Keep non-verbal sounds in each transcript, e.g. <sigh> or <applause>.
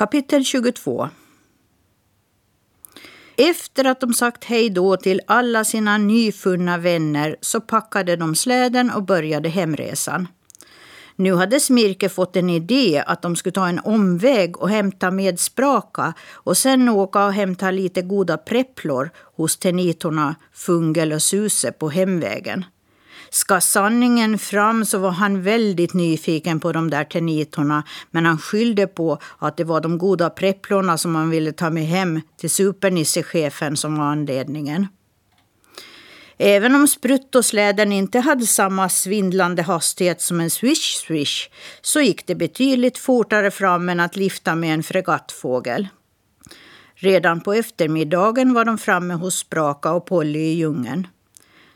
Kapitel 22 Efter att de sagt hej då till alla sina nyfunna vänner så packade de släden och började hemresan. Nu hade Smirke fått en idé att de skulle ta en omväg och hämta med Spraka och sen åka och hämta lite goda prepplor hos tenitorna Fungel och Suse på hemvägen. Ska sanningen fram så var han väldigt nyfiken på de där tennitorna men han skyllde på att det var de goda prepplorna som han ville ta med hem till supernissechefen som var anledningen. Även om spruttosläden inte hade samma svindlande hastighet som en swish-swish så gick det betydligt fortare fram än att lifta med en fregattfågel. Redan på eftermiddagen var de framme hos Spraka och Polly i djungeln.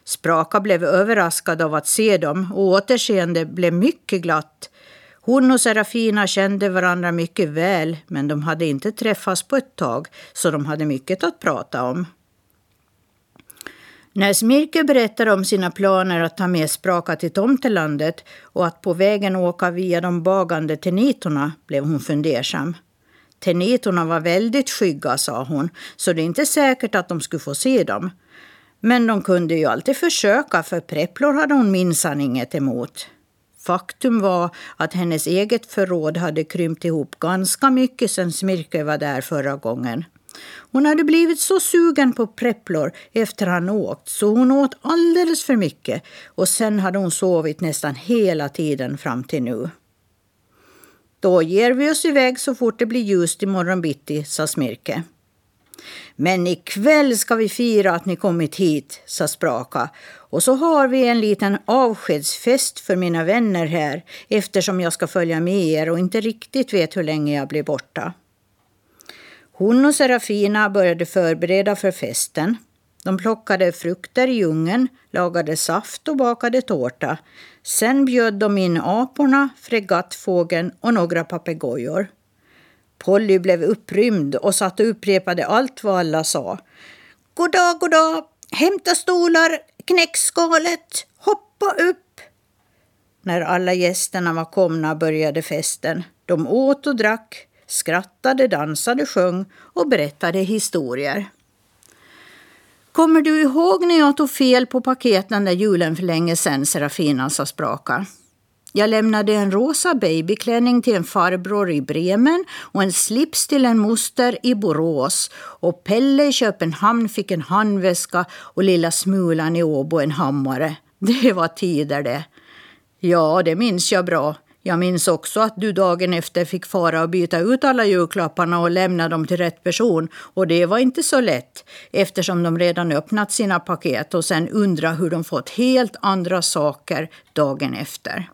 Spraka blev överraskad av att se dem och återseende blev mycket glatt. Hon och Serafina kände varandra mycket väl men de hade inte träffats på ett tag så de hade mycket att prata om. När Smirke berättade om sina planer att ta med Spraka till tomtelandet och att på vägen åka via de bagande tenitorna blev hon fundersam. Tenitorna var väldigt skygga, sa hon, så det är inte säkert att de skulle få se dem. Men de kunde ju alltid försöka, för prepplor hade hon minsann inget emot. Faktum var att hennes eget förråd hade krympt ihop ganska mycket sedan Smirke var där förra gången. Hon hade blivit så sugen på prepplor efter han åkt så hon åt alldeles för mycket och sen hade hon sovit nästan hela tiden fram till nu. Då ger vi oss iväg så fort det blir ljust imorgon bitti, sa Smirke. Men ikväll ska vi fira att ni kommit hit, sa Spraka. Och så har vi en liten avskedsfest för mina vänner här eftersom jag ska följa med er och inte riktigt vet hur länge jag blir borta. Hon och Serafina började förbereda för festen. De plockade frukter i djungeln, lagade saft och bakade tårta. Sen bjöd de in aporna, fregattfågeln och några papegojor. Polly blev upprymd och satt och upprepade allt vad alla sa. Goddag, goddag! Hämta stolar! Knäck skalet! Hoppa upp! När alla gästerna var komna började festen. De åt och drack, skrattade, dansade, sjöng och berättade historier. Kommer du ihåg när jag tog fel på paketen där julen för länge sedan, Serafina, sa Spraka. Jag lämnade en rosa babyklänning till en farbror i Bremen och en slips till en moster i Borås. Och Pelle i Köpenhamn fick en handväska och lilla Smulan i Åbo en hammare. <laughs> Det var tider det. Ja, det minns jag bra. Jag minns också att du dagen efter fick fara och byta ut alla julklapparna och lämna dem till rätt person. Och det var inte så lätt eftersom de redan öppnat sina paket och sen undrar hur de fått helt andra saker dagen efter.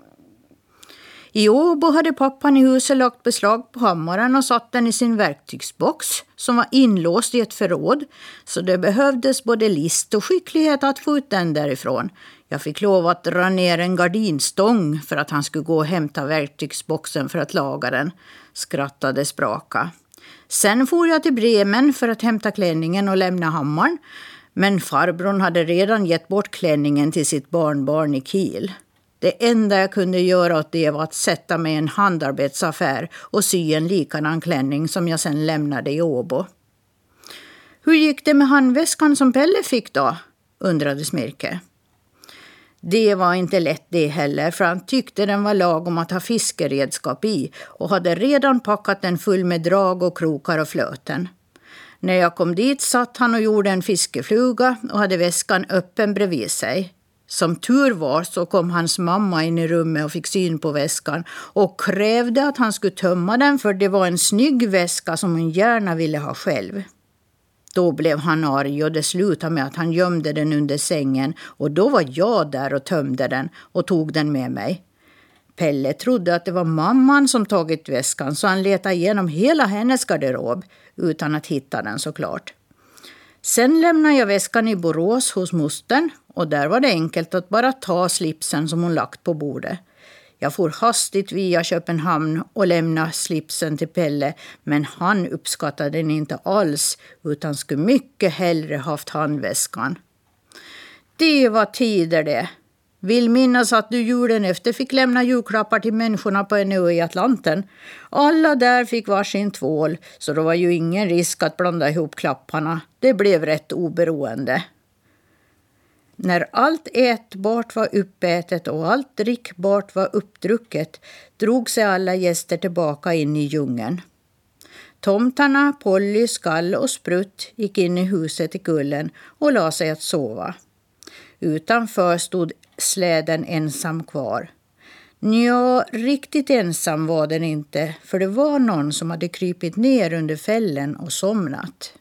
I Åbo hade pappan i huset lagt beslag på hammaren och satt den i sin verktygsbox som var inlåst i ett förråd. Så det behövdes både list och skicklighet att få ut den därifrån. Jag fick lov att dra ner en gardinstång för att han skulle gå och hämta verktygsboxen för att laga den, skrattade Spraka. Sen for jag till Bremen för att hämta klänningen och lämna hammaren. Men farbrorn hade redan gett bort klänningen till sitt barnbarn i Kiel. Det enda jag kunde göra åt det var att sätta mig i en handarbetsaffär och sy en likadan klänning som jag sen lämnade i Åbo. Hur gick det med handväskan som Pelle fick då? undrade Smirke. Det var inte lätt det heller, för han tyckte den var lagom att ha fiskeredskap i och hade redan packat den full med drag och krokar och flöten. När jag kom dit satt han och gjorde en fiskefluga och hade väskan öppen bredvid sig. Som tur var så kom hans mamma in i rummet och fick syn på väskan och krävde att han skulle tömma den för det var en snygg väska som hon gärna ville ha själv. Då blev han arg och det slutade med att han gömde den under sängen och då var jag där och tömde den och tog den med mig. Pelle trodde att det var mamman som tagit väskan så han letade igenom hela hennes garderob utan att hitta den såklart. Sen lämnade jag väskan i Borås hos mostern och där var det enkelt att bara ta slipsen som hon lagt på bordet. Jag for hastigt via Köpenhamn och lämnade slipsen till Pelle men han uppskattade den inte alls utan skulle mycket hellre haft handväskan. Det var tider det. Vill minnas att du julen efter fick lämna julklappar till människorna på en ö i Atlanten. Alla där fick varsin tvål, så det var ju ingen risk att blanda ihop klapparna. Det blev rätt oberoende. När allt ätbart var uppätet och allt drickbart var uppdrucket drog sig alla gäster tillbaka in i djungeln. Tomtarna, Polly, Skall och Sprutt gick in i huset i kullen och la sig att sova. Utanför stod släden ensam kvar. Ja, riktigt ensam var den inte, för det var någon som hade krypit ner under fällen och somnat.